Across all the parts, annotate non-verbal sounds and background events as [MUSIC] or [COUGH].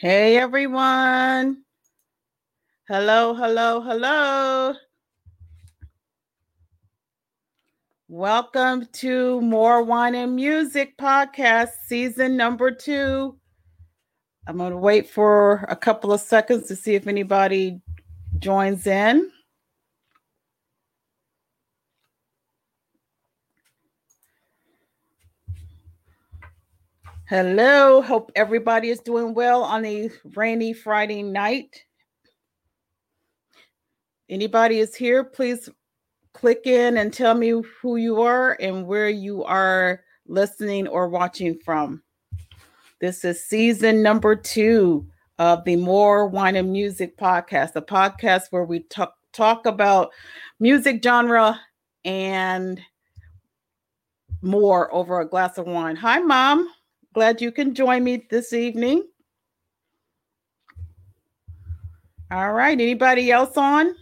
Hey everyone. Hello, hello, hello. Welcome to Moore Wine and Music podcast, season number two. I'm going to wait for a couple of seconds to see if anybody joins in. Hello, hope everybody is doing well on a rainy Friday night. Anybody is here, please click in and tell me who you are and where you are listening or watching from. This is season number two of the Moore Wine and Music podcast, a podcast where we talk, talk about music genre and more over a glass of wine. Hi, Mom. Glad you can join me this evening. All right. Anybody else on?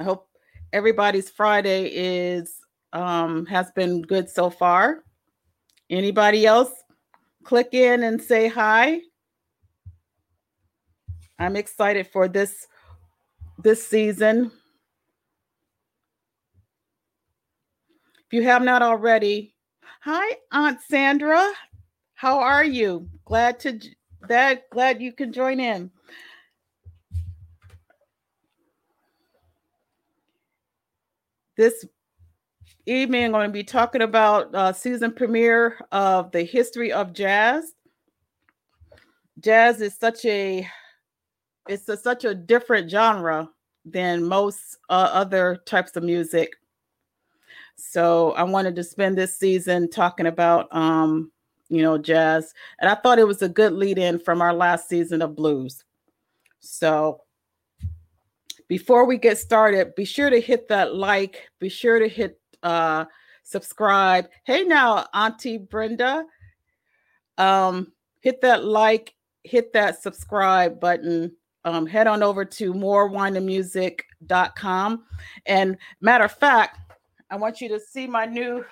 I hope everybody's Friday is um, has been good so far. Anybody else? Click in and say hi. I'm excited for this this season. If you have not already, hi Aunt Sandra. How are you? Glad to that glad you can join in. This evening, I'm going to be talking about uh, season premiere of the history of jazz. Jazz is such a it's a, such a different genre than most uh, other types of music. So I wanted to spend this season talking about, um, you know, jazz, and I thought it was a good lead in from our last season of blues. So before we get started, be sure to hit that like, be sure to hit uh, subscribe. Hey now, Auntie Brenda, um, hit that like, hit that subscribe button. Um, head on over to moorewineandmusic.com. And matter of fact, I want you to see my new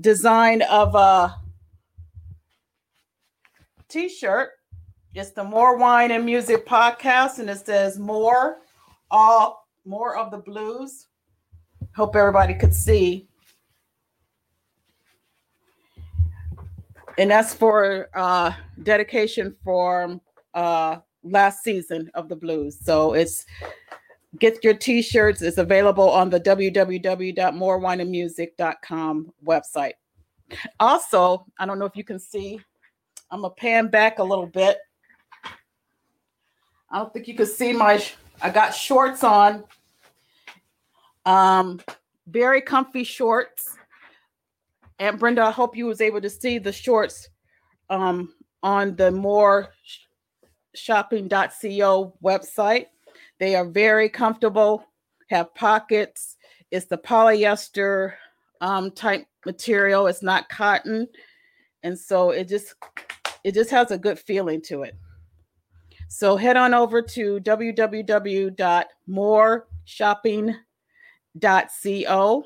design of a t-shirt. It's the Moore Wine and Music podcast, and it says more, all more of the blues. Hope everybody could see. And that's for uh dedication for uh last season of the blues. So it's get your t-shirts it's available on the www.moorewineandmusic.com website also i don't know if you can see i'm gonna pan back a little bit i don't think you can see my i got shorts on um very comfy shorts and brenda i hope you was able to see the shorts um on the more shopping.co website they are very comfortable, have pockets. It's the polyester um, type material. It's not cotton. And so it just it just has a good feeling to it. So head on over to www.mooreshopping.co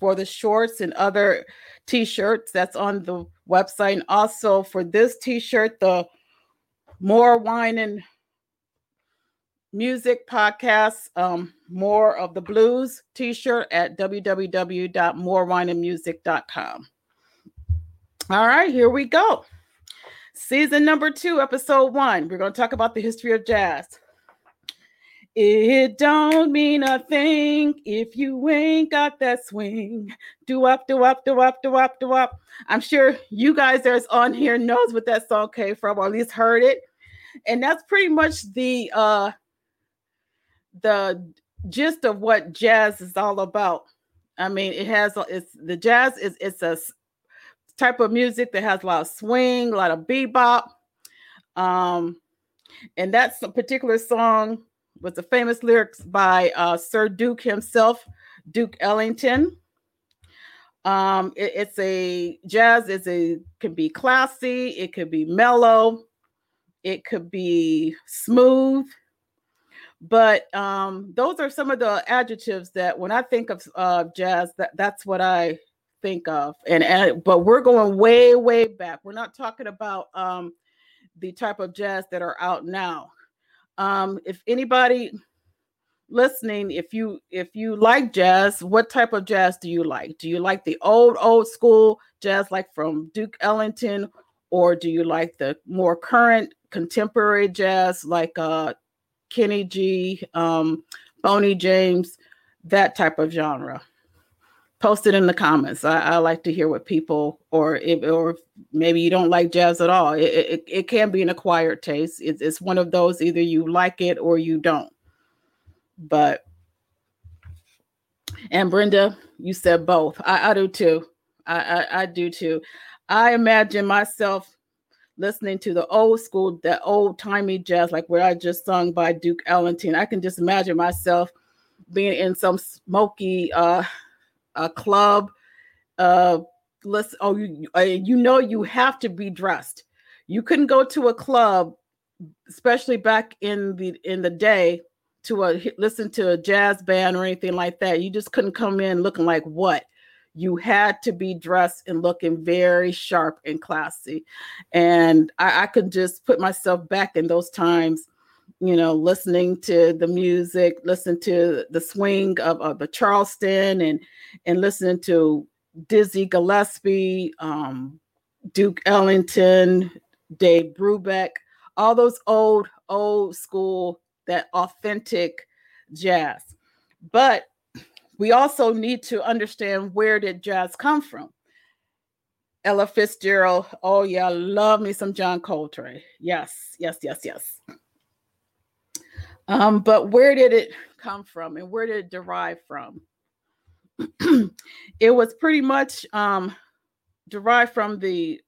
for the shorts and other t-shirts that's on the website. And also for this t-shirt, the Moore wine and music podcast, um, more of the blues t-shirt at www.moorewineandmusic.com. All right, here we go. Season number two, episode one. We're going to talk about the history of jazz. It don't mean a thing if you ain't got that swing. Do up, do up, do up, do up, do up. I'm sure you guys that's on here knows what that song came from, or at least heard it. And that's pretty much the uh the gist of what jazz is all about. I mean, it has it's the jazz is it's a type of music that has a lot of swing, a lot of bebop. Um, and that's a particular song was the famous lyrics by uh, Sir Duke himself, Duke Ellington. Um, it, it's a jazz is a can be classy, it could be mellow, it could be smooth. But um, those are some of the adjectives that when I think of uh, jazz, that, that's what I think of. And, and but we're going way, way back. We're not talking about um, the type of jazz that are out now. Um, if anybody listening if you if you like jazz what type of jazz do you like do you like the old old school jazz like from duke ellington or do you like the more current contemporary jazz like uh kenny g um boney james that type of genre post it in the comments i, I like to hear what people or if or maybe you don't like jazz at all it, it, it can be an acquired taste it's, it's one of those either you like it or you don't but and Brenda, you said both. I, I do too. I, I, I do too. I imagine myself listening to the old school, that old timey jazz, like where I just sung by Duke Ellington. I can just imagine myself being in some smoky uh, a club. Uh, let's oh you uh, you know you have to be dressed. You couldn't go to a club, especially back in the in the day to a listen to a jazz band or anything like that. You just couldn't come in looking like what you had to be dressed and looking very sharp and classy. And I, I could just put myself back in those times, you know, listening to the music, listen to the swing of, of the Charleston and and listening to Dizzy Gillespie, um, Duke Ellington, Dave Brubeck, all those old, old school that authentic jazz. But we also need to understand where did jazz come from? Ella Fitzgerald. Oh yeah, love me some John Coltrane. Yes, yes, yes, yes. Um, but where did it come from and where did it derive from? [CLEARS THROAT] it was pretty much um, derived from the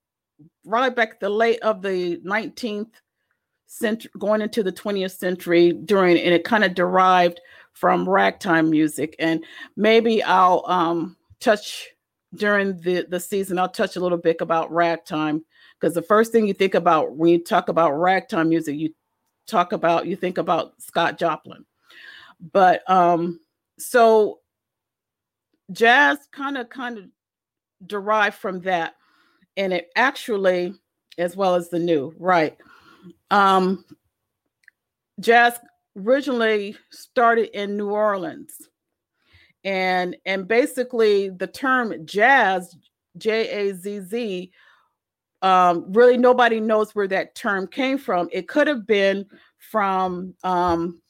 right back the late of the 19th century, going into the 20th century during, and it kind of derived from ragtime music. And maybe I'll um, touch during the, the season, I'll touch a little bit about ragtime because the first thing you think about when you talk about ragtime music, you talk about, you think about Scott Joplin. But um, so jazz kind of kind of derived from that and it actually as well as the new right um, jazz originally started in New Orleans. And and basically the term jazz, J A Z Z, um, really nobody knows where that term came from. It could have been from um,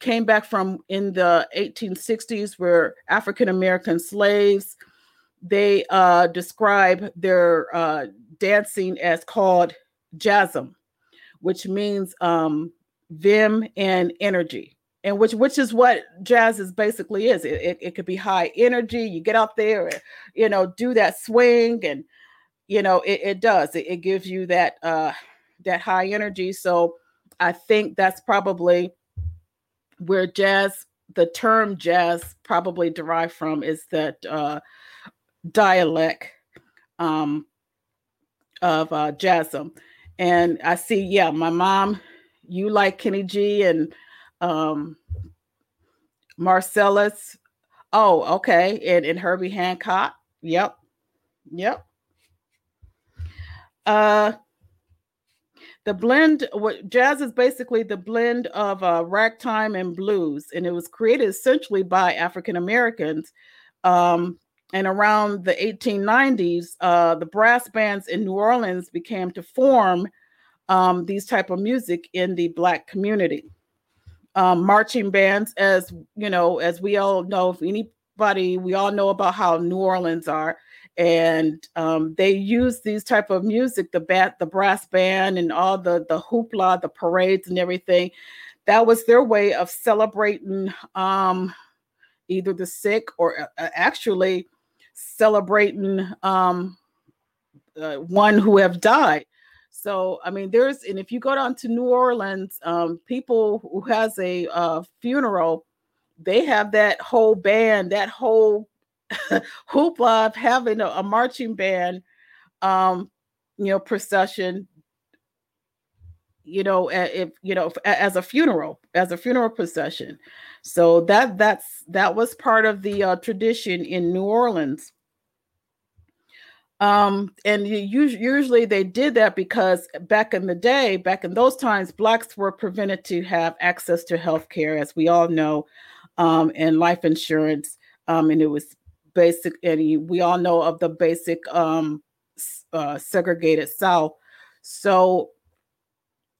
came back from in the 1860s where African American slaves they uh, describe their uh, dancing as called jazzum which means um, vim and energy and which which is what jazz is basically is it, it, it, could be high energy you get out there and you know do that swing and you know it, it does it, it gives you that uh that high energy so i think that's probably where jazz the term jazz probably derived from is that uh dialect um of uh jazzum and I see, yeah, my mom, you like Kenny G and um, Marsalis. Oh, okay. And, and Herbie Hancock. Yep. Yep. Uh, the blend, what jazz is basically the blend of uh, ragtime and blues, and it was created essentially by African Americans um, and around the 1890s, uh, the brass bands in New Orleans began to form um, these type of music in the Black community. Um, marching bands, as you know, as we all know, if anybody, we all know about how New Orleans are, and um, they use these type of music, the bat, the brass band, and all the the hoopla, the parades, and everything. That was their way of celebrating um, either the sick or uh, actually celebrating um, uh, one who have died. So I mean, there's and if you go down to New Orleans, um, people who has a uh, funeral, they have that whole band, that whole [LAUGHS] hoopla of having a, a marching band, um, you know, procession. You know, if you know, as a funeral, as a funeral procession. So that that's that was part of the uh, tradition in New Orleans. Um, and you, usually they did that because back in the day, back in those times, blacks were prevented to have access to health care, as we all know, um, and life insurance. Um, and it was basic, and we all know of the basic um, uh, segregated South. So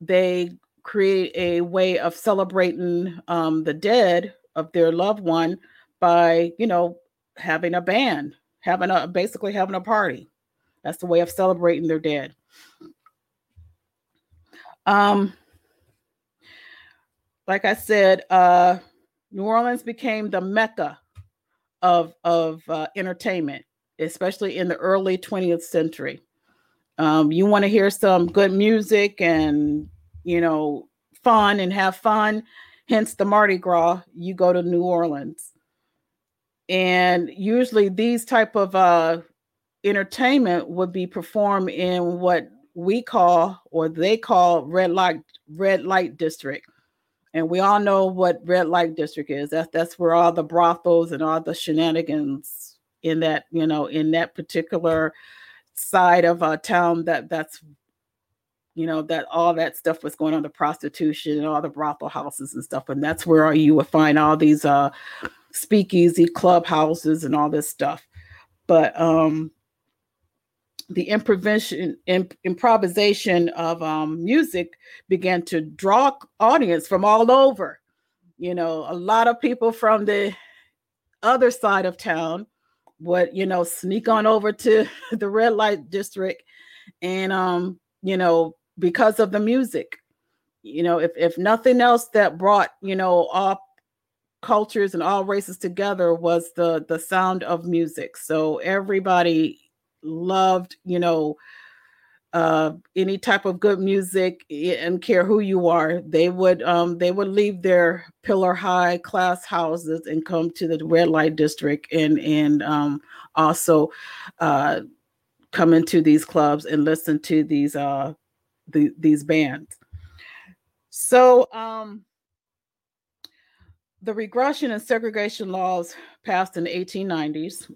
they create a way of celebrating um, the dead of their loved one by, you know, having a band, having a basically having a party. That's the way of celebrating their dead. Um, like I said, uh, New Orleans became the mecca of of uh, entertainment, especially in the early 20th century. Um, you want to hear some good music and you know fun and have fun, hence the Mardi Gras. You go to New Orleans, and usually these type of uh, entertainment would be performed in what we call or they call red light red light district and we all know what red light district is. That's that's where all the brothels and all the shenanigans in that you know in that particular side of a town that that's you know that all that stuff was going on the prostitution and all the brothel houses and stuff. And that's where you would find all these uh speakeasy clubhouses and all this stuff. But um the improvisation imp, improvisation of um, music began to draw audience from all over. You know a lot of people from the other side of town would you know sneak on over to [LAUGHS] the red light district and um you know because of the music. You know if if nothing else that brought you know all cultures and all races together was the the sound of music. So everybody loved, you know, uh, any type of good music and care who you are, they would um, they would leave their pillar high class houses and come to the red light district and and um, also uh, come into these clubs and listen to these uh, the, these bands. So um, the regression and segregation laws passed in the 1890s.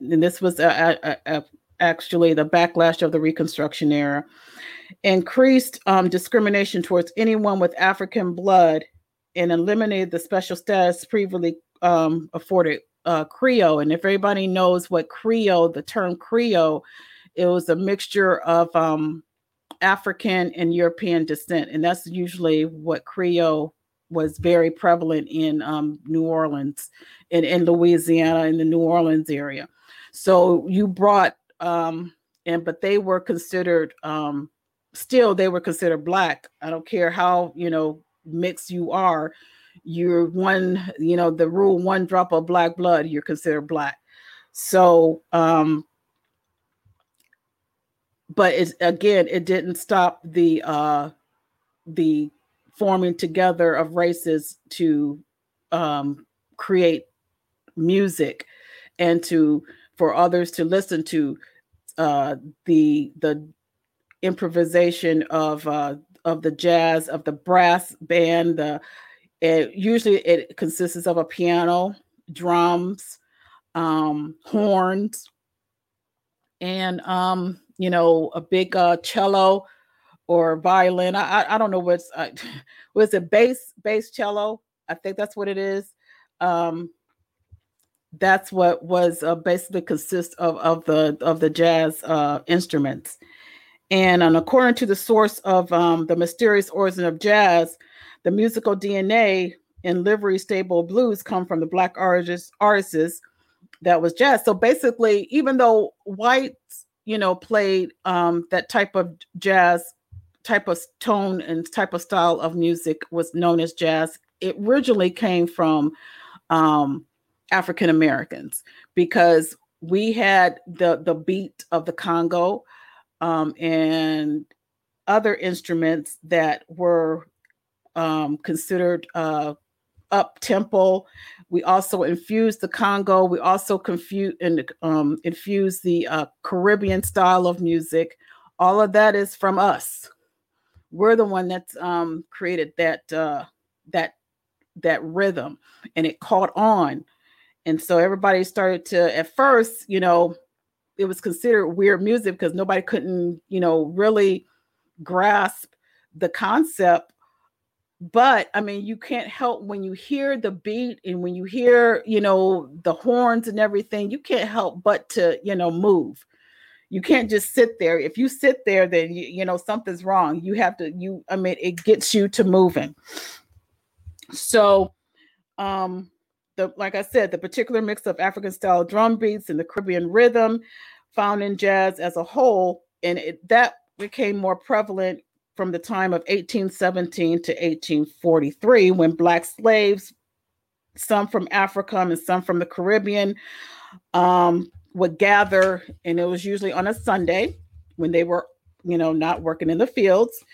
And this was a, a, a, actually the backlash of the Reconstruction era, increased um, discrimination towards anyone with African blood and eliminated the special status previously um, afforded uh, Creole. And if everybody knows what Creole, the term Creole, it was a mixture of um, African and European descent. And that's usually what Creole was very prevalent in um, New Orleans, and in Louisiana, in the New Orleans area. So you brought um and but they were considered um still they were considered black. I don't care how, you know, mixed you are. You're one, you know, the rule one drop of black blood, you're considered black. So um but it's again, it didn't stop the uh the forming together of races to um create music and to for others to listen to uh, the the improvisation of uh, of the jazz of the brass band. The it, usually it consists of a piano, drums, um, horns, and um, you know a big uh, cello or violin. I, I, I don't know what's uh, [LAUGHS] it bass bass cello. I think that's what it is. Um, that's what was uh, basically consist of of the of the jazz uh, instruments. And according to the source of um, the mysterious origin of jazz, the musical DNA in livery stable blues come from the black artists artists that was jazz. So basically, even though whites, you know, played um, that type of jazz, type of tone and type of style of music was known as jazz. It originally came from um, African Americans because we had the the beat of the Congo. um, and other instruments that were um, considered uh, up tempo. We also infused the Congo. We also confuse and um, infused the uh, Caribbean style of music. All of that is from us. We're the one that's um, created that uh, that that rhythm, and it caught on. And so everybody started to, at first, you know, it was considered weird music because nobody couldn't, you know, really grasp the concept. But i mean you can't help when you hear the beat and when you hear you know the horns and everything you can't help but to you know move. You can't just sit there. If you sit there then you, you know something's wrong. You have to you i mean it gets you to moving. So um the like i said the particular mix of african style drum beats and the caribbean rhythm found in jazz as a whole. And it, that became more prevalent from the time of 1817 to 1843 when black slaves some from africa and some from the caribbean um, would gather. And it was usually on a sunday when they were you know not working in the fields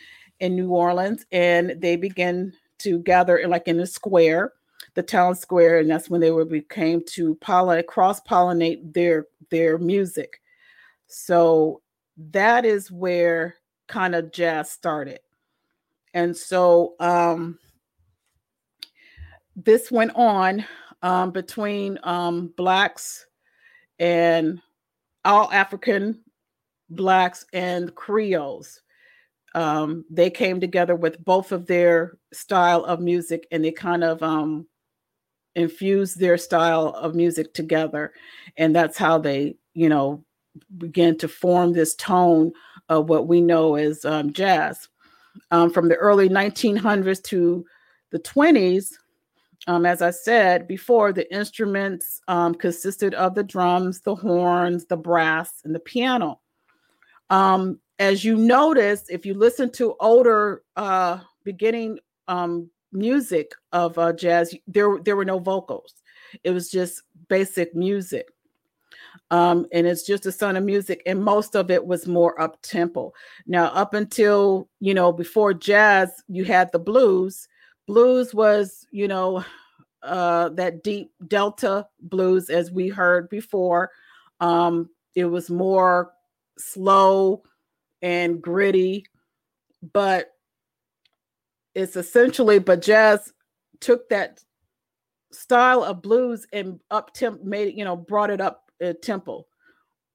in new orleans. And they began to gather like in the square the town square and that's when they were became to pollinate cross pollinate their their music so that is where kind of jazz started. And so um, this went on um, between um, Blacks and all African Blacks and Creoles. Um, they came together with both of their style of music and they kind of um, infused their style of music together. And that's how they, you know, began to form this tone of what we know as um, jazz. Um, from the early 1900s to the 20s, um, as I said before, the instruments um, consisted of the drums, the horns, the brass, and the piano. Um, as you notice, if you listen to older uh, beginning um, music of uh, jazz, there there were no vocals. It was just basic music. Um, and it's just a son of music and most of it was more up tempo now up until you know before jazz you had the blues. Blues was you know uh, that deep delta blues as we heard before. Um, it was more slow and gritty but it's essentially but jazz took that style of blues and up temp made it you know brought it up a temple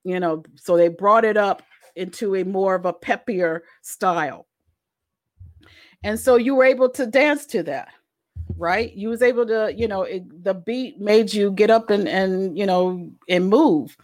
you know so they brought it up into a more of a peppier style. And so you were able to dance to that right? You was able to you know it, the beat made you get up and and you know and move.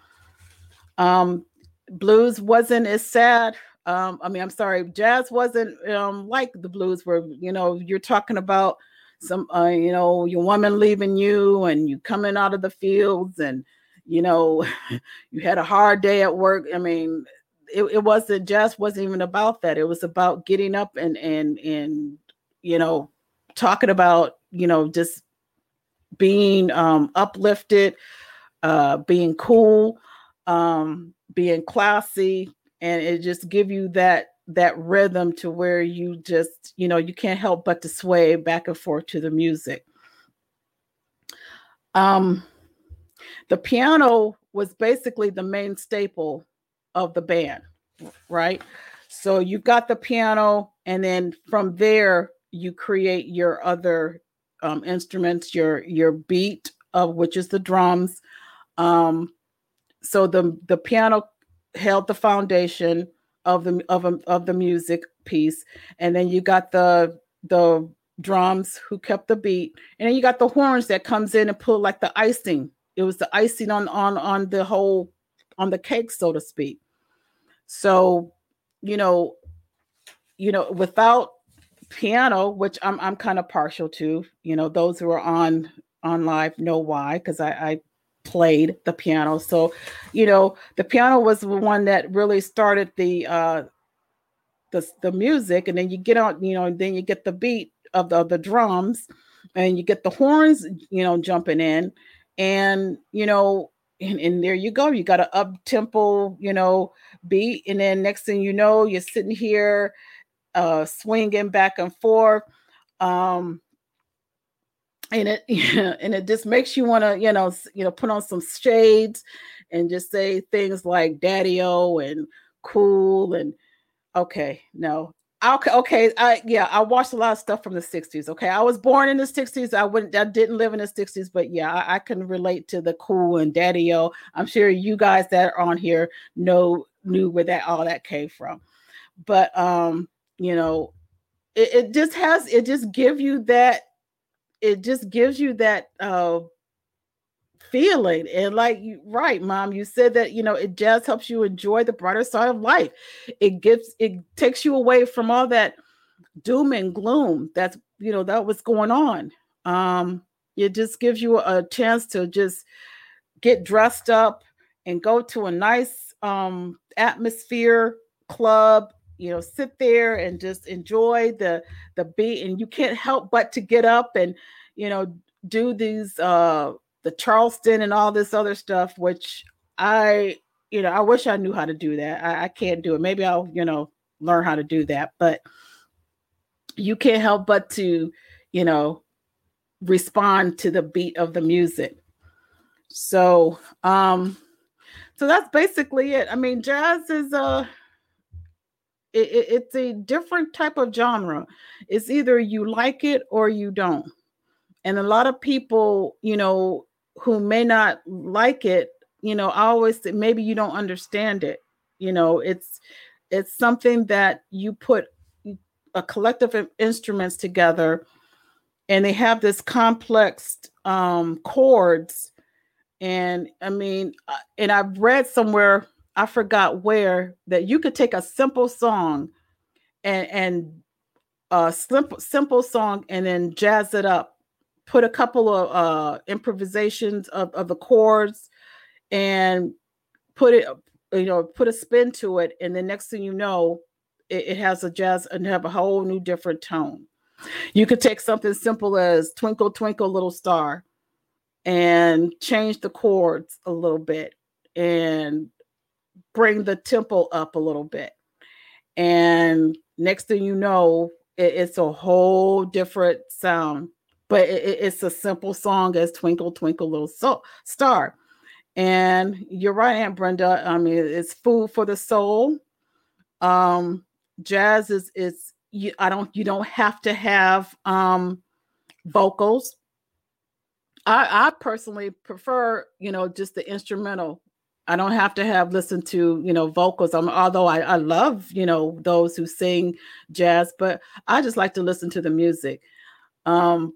Um blues wasn't as sad um i mean i'm sorry jazz wasn't um like the blues where you know you're talking about some uh, you know your woman leaving you and you coming out of the fields and you know, [LAUGHS] you had a hard day at work. I mean, it, it wasn't jazz wasn't even about that. It was about getting up and and and you know, talking about, you know, just being um uplifted, uh being cool, um, being classy, and it just give you that that rhythm to where you just, you know, you can't help but to sway back and forth to the music. Um the piano was basically the main staple of the band, right? So you got the piano, and then from there you create your other um, instruments, your your beat of which is the drums. Um, so the the piano held the foundation of the of of the music piece, and then you got the the drums who kept the beat, and then you got the horns that comes in and pull like the icing. It was the icing on on on the whole on the cake so to speak. So you know you know without piano which i'm i'm kind of partial to you know those who are on on live know why because I, I played the piano so you know the piano was the one that really started the uh the, the music and then you get on you know and then you get the beat of the, of the drums and you get the horns you know jumping in and, you know, and, and there you go. You got an up tempo, you know, beat, and then next thing you know, you're sitting here, uh, swinging back and forth. Um, and it [LAUGHS] and it just makes you want to you know you know put on some shades and just say things like daddy o and cool and okay no okay okay i yeah i watched a lot of stuff from the 60s okay? I was born in the 60s i wouldn't i didn't live in the 60s but yeah i, I can relate to the cool and daddy o. I'm sure you guys that are on here know knew where that all that came from. But um you know it, it just has it just give you that it just gives you that uh feeling and like you right mom you said that you know it just helps you enjoy the brighter side of life. It gives it takes you away from all that doom and gloom that's you know that was going on. Um it just gives you a chance to just get dressed up and go to a nice um atmosphere club you know sit there and just enjoy the the beat and you can't help but to get up and you know do these uh the charleston and all this other stuff which i you know i wish i knew how to do that. I, I can't do it. Maybe i'll you know learn how to do that but you can't help but to you know respond to the beat of the music. So um so that's basically it. I mean jazz is uh it, it, it's a different type of genre. It's either you like it or you don't. And a lot of people, you know, who may not like it, you know, I always say maybe you don't understand it. You know, it's it's something that you put a collective of instruments together and they have this complex um chords and i mean uh, and i've read somewhere I forgot where that you could take a simple song and and a simple simple song and then jazz it up, put a couple of uh improvisations of, of the chords and put it you know put a spin to it. And the next thing you know it, it has a jazz and have a whole new different tone. You could take something simple as twinkle twinkle little star and change the chords a little bit and bring the tempo up a little bit. And next thing you know, it, it's a whole different sound. But it, it's a simple song as Twinkle, Twinkle, Little so- Star. And you're right, Aunt Brenda. I mean, it's food for the soul. Um, jazz is is you, I don't you don't have to have um vocals. I, I personally prefer, you know, just the instrumental I don't have to have listened to, you know, vocals. Um, although I, I love, you know, those who sing jazz, but I just like to listen to the music. Um,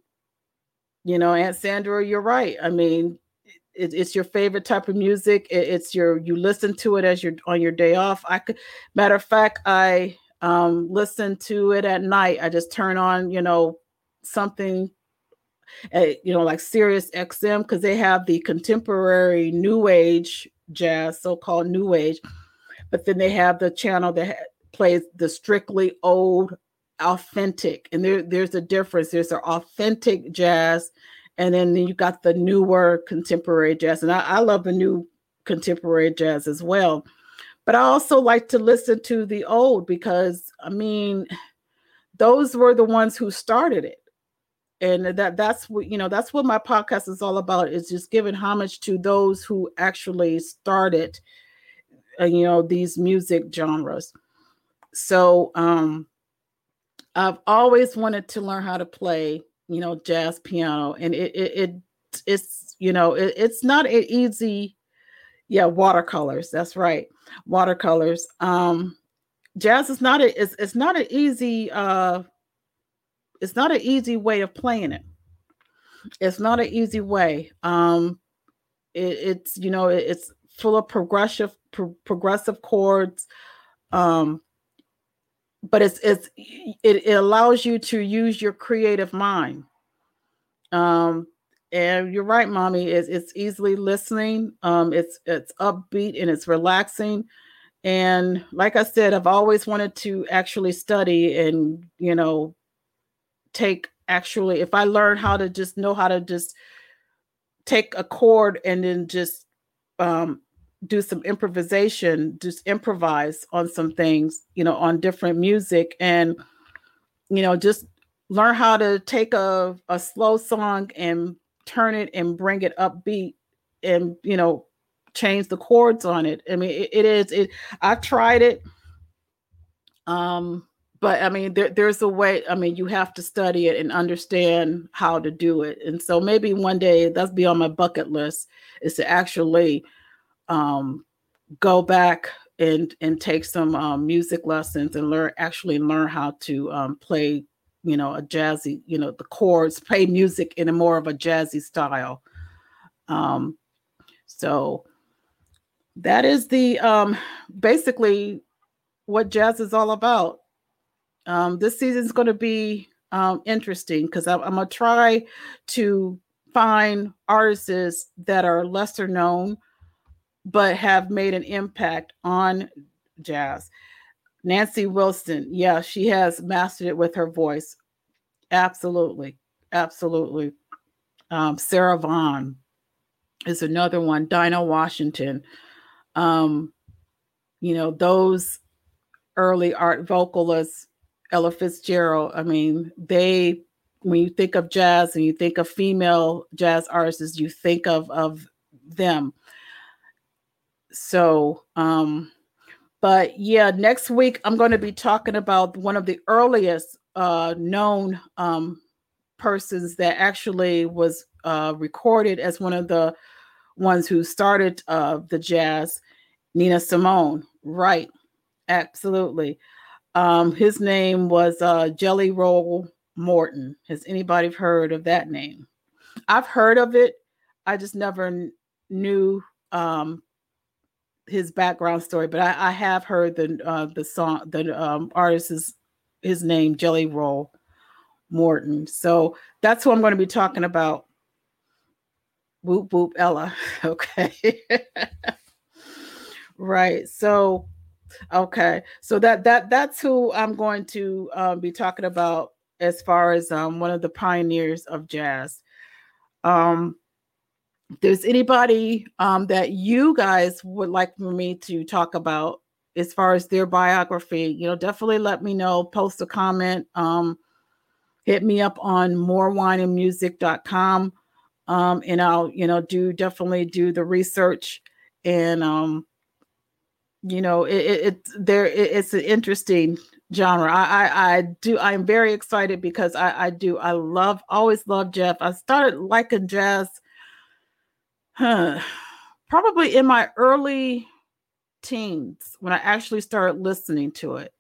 you know, Aunt Sandra, you're right. I mean, it, it's your favorite type of music. It, it's your you listen to it as you're on your day off. I could, matter of fact, I um, listen to it at night. I just turn on, you know, something uh, you know, like Sirius XM, because they have the contemporary new age jazz, so-called new age. But then they have the channel that plays the strictly old, authentic, and there, there's a difference. There's an authentic jazz, and then you got the newer contemporary jazz. And I, I love the new contemporary jazz as well. But I also like to listen to the old because I mean, those were the ones who started it and that that's what you know that's what my podcast is all about is just giving homage to those who actually started uh, you know these music genres. So um i've always wanted to learn how to play you know jazz piano and it it, it it's you know it, it's not an easy yeah watercolors that's right watercolors. Um jazz is not a it's, it's not an easy uh it's not an easy way of playing it. It's not an easy way. Um, it, it's you know it, it's full of progressive pro- progressive chords, um, but it's it's it, it allows you to use your creative mind. Um, and you're right, mommy. It's, it's easily listening. Um, it's it's upbeat and it's relaxing. And like I said, I've always wanted to actually study and you know take actually if I learn how to just know how to just take a chord and then just um, do some improvisation, just improvise on some things, you know, on different music and, you know, just learn how to take a, a slow song and turn it and bring it upbeat and, you know, change the chords on it. I mean, it, it is, it, I've tried it. Um, but I mean, there, there's a way. I mean, you have to study it and understand how to do it. And so maybe one day that's be on my bucket list is to actually um, go back and and take some um, music lessons and learn actually learn how to um, play you know a jazzy you know the chords play music in a more of a jazzy style um so that is the um basically what jazz is all about um this season is going to be um interesting because I'm, I'm gonna try to find artists that are lesser known but have made an impact on jazz. Nancy Wilson, yeah, she has mastered it with her voice. Absolutely. Absolutely. Um, Sarah Vaughan is another one. Dinah Washington. Um, you know, those early art vocalists, Ella Fitzgerald, I mean, they when you think of jazz and you think of female jazz artists, you think of of them. So um but yeah next week i'm going to be talking about one of the earliest uh known um persons that actually was uh recorded as one of the ones who started uh the jazz nina simone. Right. Absolutely um his name was uh jelly roll morton has anybody heard of that name i've heard of it i just never kn- knew um his background story, but I, I have heard the uh, the song the um, artist's his name Jelly Roll Morton. So that's who I'm going to be talking about. Whoop whoop Ella. [LAUGHS] Okay. [LAUGHS] right. So okay. So that that that's who I'm going to um, be talking about as far as um, one of the pioneers of jazz. Um, there's anybody um, that you guys would like for me to talk about as far as their biography, you know, definitely let me know. Post a comment. Um, hit me up on moorewineandmusic.com. Um, and I'll, you know, do definitely do the research and um, you know, it, it, it there it, it's an interesting genre. I, I I do I'm very excited because I I do I love always love Jeff. I started liking jazz huh, probably in my early teens when I actually started listening to it.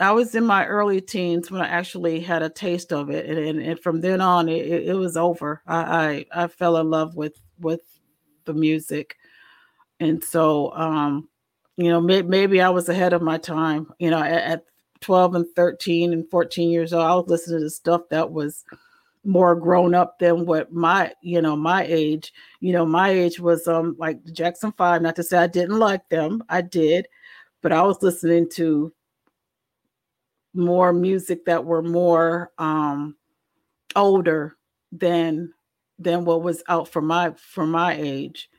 I was in my early teens when I actually had a taste of it, and, and, and from then on, it, it was over. I, I, I fell in love with with the music, and so um, you know may, maybe I was ahead of my time. You know, at, at twelve and thirteen and fourteen years old, I was listening to stuff that was more grown up than what my you know my age you know my age was um like jackson five not to say i didn't like them i did but i was listening to more music that were more um older than than what was out for my for my age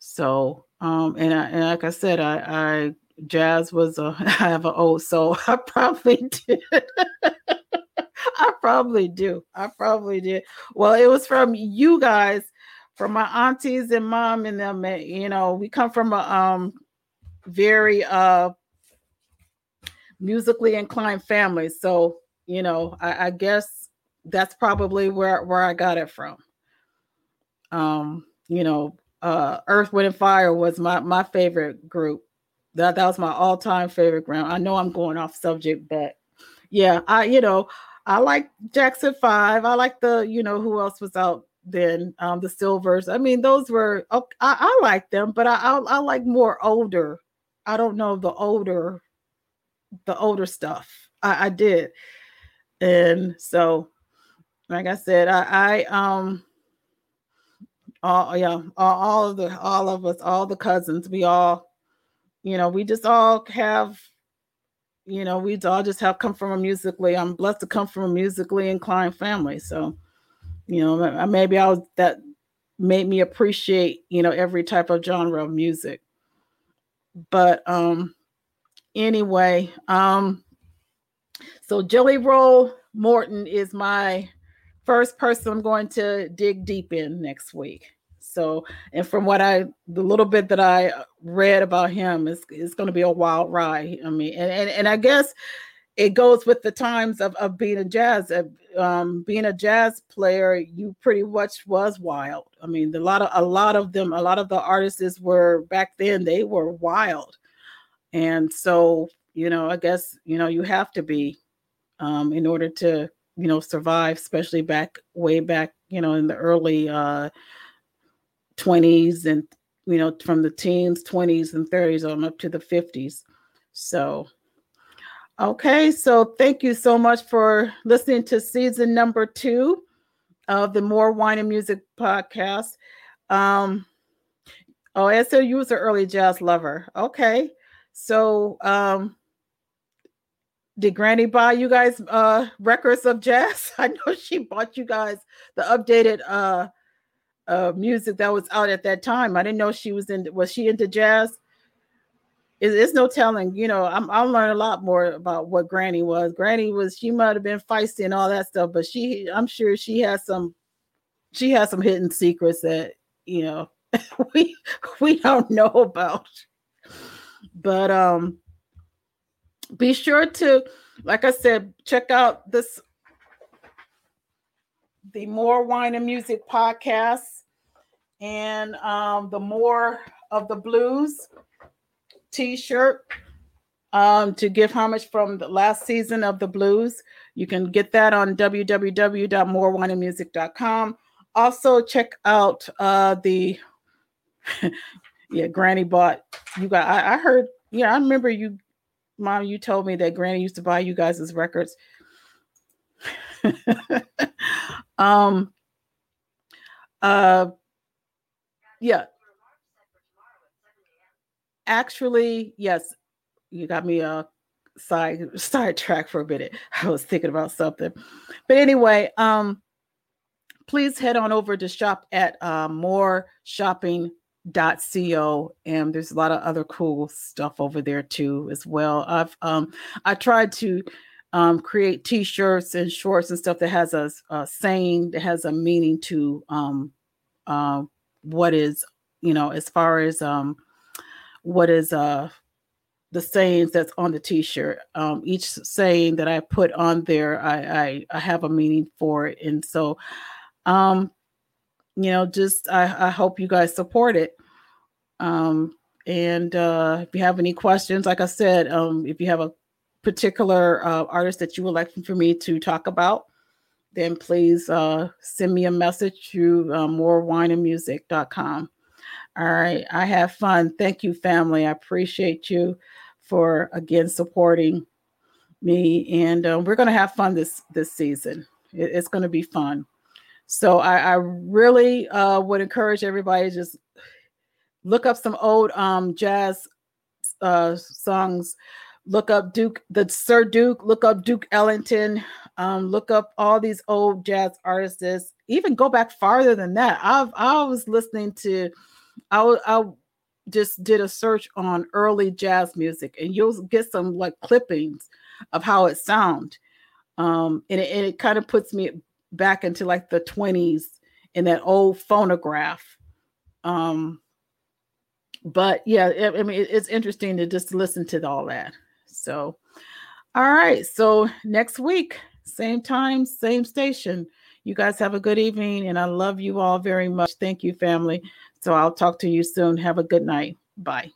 so um and, I, and like i said i i jazz was a [LAUGHS] i have an old soul [LAUGHS] i probably did I probably do. I probably did. Well, it was from you guys, from my aunties and mom and them. You know, we come from a um very uh musically inclined family. So, you know, I, I guess that's probably where where I got it from. Um, you know, uh Earth, Wind, and Fire was my my favorite group. That that was my all-time favorite group. I know I'm going off subject, but yeah, I you know, I like Jackson Five. I like the, you know, who else was out then? Um, the Sylvers. I mean, those were I, I like them, but I, I I like more older. I don't know the older, the older stuff. I, I did, and so, like I said, I I um all yeah all, all of the all of us all the cousins we all you know we just all have you know, we all just have come from a musically, I'm blessed to come from a musically inclined family. So, you know, maybe I was that made me appreciate, you know, every type of genre of music. But um anyway, um so Jelly Roll Morton is my first person I'm going to dig deep in next week. So, and from what I, the little bit that I read about him, is it's going to be a wild ride. I mean, and, and and I guess it goes with the times of, of being a jazz uh, um, being a jazz player you pretty much was wild i mean a lot of a lot of them a lot of the artists were back then they were wild and so you know i guess you know you have to be um, in order to you know survive especially back way back you know in the early uh 20s and you know from the teens 20s and 30s on up to the 50s so Okay, so thank you so much for listening to season number two of the Moore Wine and Music podcast. Um, oh, so you was an early jazz lover. Okay, so um, did Granny buy you guys uh records of jazz? [LAUGHS] I know she bought you guys the updated uh uh music that was out at that time. I didn't know she was in was she into jazz? it's, it's no telling. You know, I'm, I'll learn a lot more about what Granny was. Granny was she might have been feisty and all that stuff, but she, I'm sure she has some, she has some hidden secrets that you know [LAUGHS] we we don't know about. But um, be sure to, like I said, check out this the Moore Wine and Music podcast and um, the More of the Blues t-shirt um, to give homage from the last season of the blues. You can get that on www.moorewineandmusic.com. Also, check out uh, the [LAUGHS] yeah, Granny bought you got. I, I, heard. Yeah, I remember you, Mom. You told me that Granny used to buy you guys' records. [LAUGHS] um. Uh. Yeah actually, yes, you got me a side sidetrack for a minute. [LAUGHS] I was thinking about something, but anyway, um, please head on over to shop at uh, mooreshopping.co and there's a lot of other cool stuff over there too as well. I've um i tried to um create t-shirts and shorts and stuff that has a, a saying that has a meaning to um uh, what is you know as far as um what is uh the sayings that's on the t-shirt. Um each saying that i put on there I, I i have a meaning for it and so um you know just i i hope you guys support it um and uh if you have any questions like i said um if you have a particular uh, artist that you would like for me to talk about then please uh send me a message through uh, moorewineandmusic.com all right. I have fun. Thank you, family. I appreciate you for again supporting me, and uh, we're going to have fun this this season. It, it's going to be fun. So I, I really uh, would encourage everybody just look up some old um, jazz uh, songs. Look up Duke, the Sir Duke. Look up Duke Ellington. Um, look up all these old jazz artists. Even go back farther than that. I've I was listening to I I just did a search on early jazz music, and you'll get some like clippings of how it sound, um, and it, and it kind of puts me back into like the twenties in that old phonograph. Um, but yeah, I mean, it's interesting to just listen to all that. So, all right. So next week, same time, same station. You guys have a good evening, and I love you all very much. Thank you, family. So I'll talk to you soon. Have a good night. Bye.